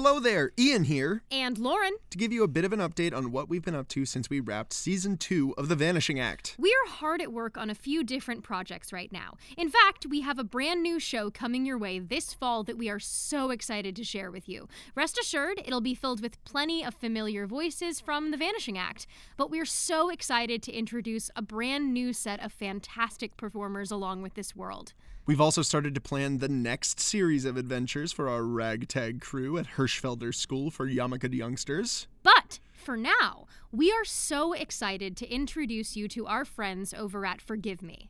Hello there, Ian here, And Lauren, to give you a bit of an update on what we've been up to since we wrapped season two of The Vanishing Act. we're hard at work on a few different projects right now. In fact, we have a brand new show coming your way this fall that we are so excited to share with you. Rest assured, it'll be filled with plenty of familiar voices from The Vanishing Act. But we're so excited to introduce a brand new set of fantastic performers along with this world. We've also started to plan the next series of adventures for our ragtag crew at Hirschfelder School for Yamaka youngsters. But for now, we are so excited to introduce you to our friends over at Forgive Me.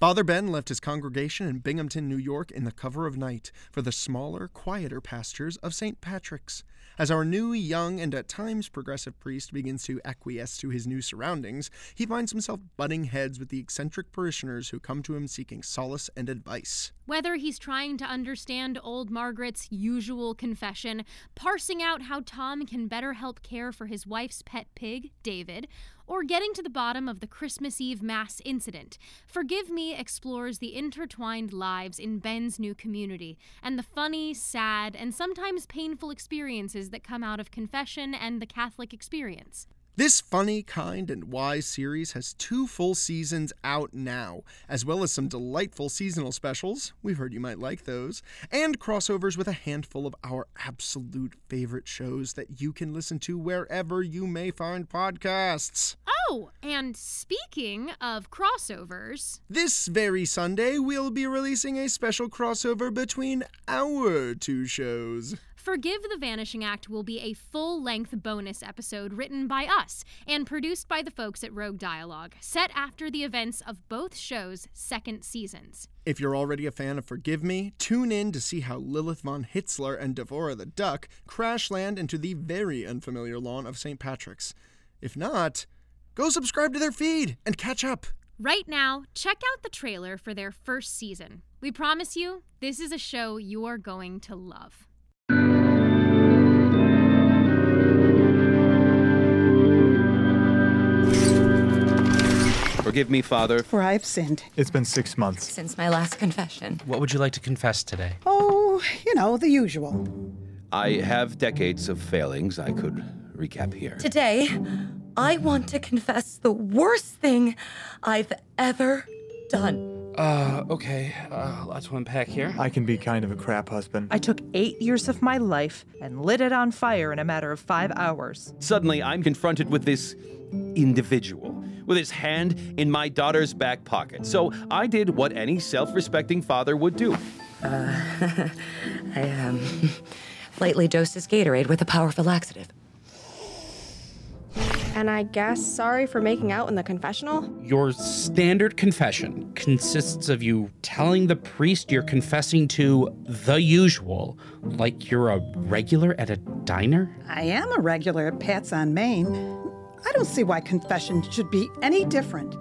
Father Ben left his congregation in Binghamton, New York in the cover of night for the smaller, quieter pastures of St. Patrick's. As our new, young, and at times progressive priest begins to acquiesce to his new surroundings, he finds himself butting heads with the eccentric parishioners who come to him seeking solace and advice. Whether he's trying to understand old Margaret's usual confession, parsing out how Tom can better help care for his wife's pet pig, David, or getting to the bottom of the Christmas Eve mass incident, Forgive Me explores the intertwined lives in Ben's new community and the funny, sad, and sometimes painful experiences that come out of confession and the Catholic experience. This funny, kind, and wise series has two full seasons out now, as well as some delightful seasonal specials. We've heard you might like those, and crossovers with a handful of our absolute favorite shows that you can listen to wherever you may find podcasts. Oh, and speaking of crossovers, This very Sunday, we'll be releasing a special crossover between our two shows. Forgive the Vanishing Act will be a full length bonus episode written by us and produced by the folks at Rogue Dialogue, set after the events of both shows' second seasons. If you're already a fan of Forgive Me, tune in to see how Lilith von Hitzler and Devora the Duck crash land into the very unfamiliar lawn of St. Patrick's. If not, go subscribe to their feed and catch up. Right now, check out the trailer for their first season. We promise you, this is a show you're going to love. Forgive me, Father. For I've sinned. It's been six months. since my last confession. What would you like to confess today? Oh, you know, the usual. I have decades of failings I could recap here. Today, I want to confess the worst thing I've ever done. Uh, okay. Uh, lots to unpack here. I can be kind of a crap husband. I took eight years of my life and lit it on fire in a matter of five hours. Suddenly, I'm confronted with this individual with his hand in my daughter's back pocket. So I did what any self respecting father would do. Uh, I, um, lightly dosed his Gatorade with a powerful laxative. And I guess sorry for making out in the confessional? Your standard confession consists of you telling the priest you're confessing to the usual, like you're a regular at a diner? I am a regular at Pat's on Main. I don't see why confession should be any different.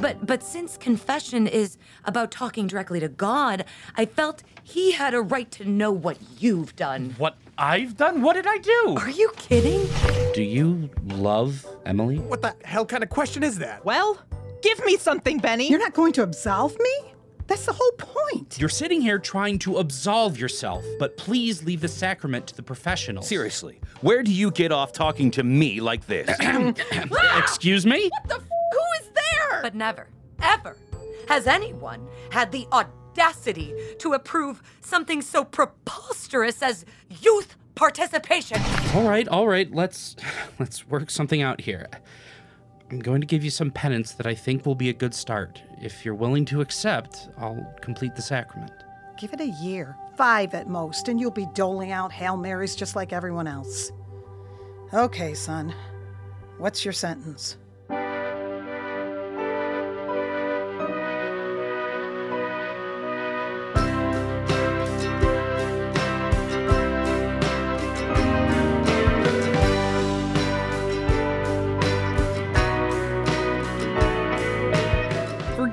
But but since confession is about talking directly to God, I felt he had a right to know what you've done. What I've done? What did I do? Are you kidding? Do you love Emily? What the hell kind of question is that? Well, give me something, Benny. You're not going to absolve me? That's the whole point. You're sitting here trying to absolve yourself, but please leave the sacrament to the professionals. Seriously, where do you get off talking to me like this? Excuse me? What the f- who is there? But never, ever has anyone had the audacity to approve something so preposterous as youth participation. All right, all right. Let's let's work something out here. I'm going to give you some penance that I think will be a good start. If you're willing to accept, I'll complete the sacrament. Give it a year, five at most, and you'll be doling out Hail Marys just like everyone else. Okay, son. What's your sentence?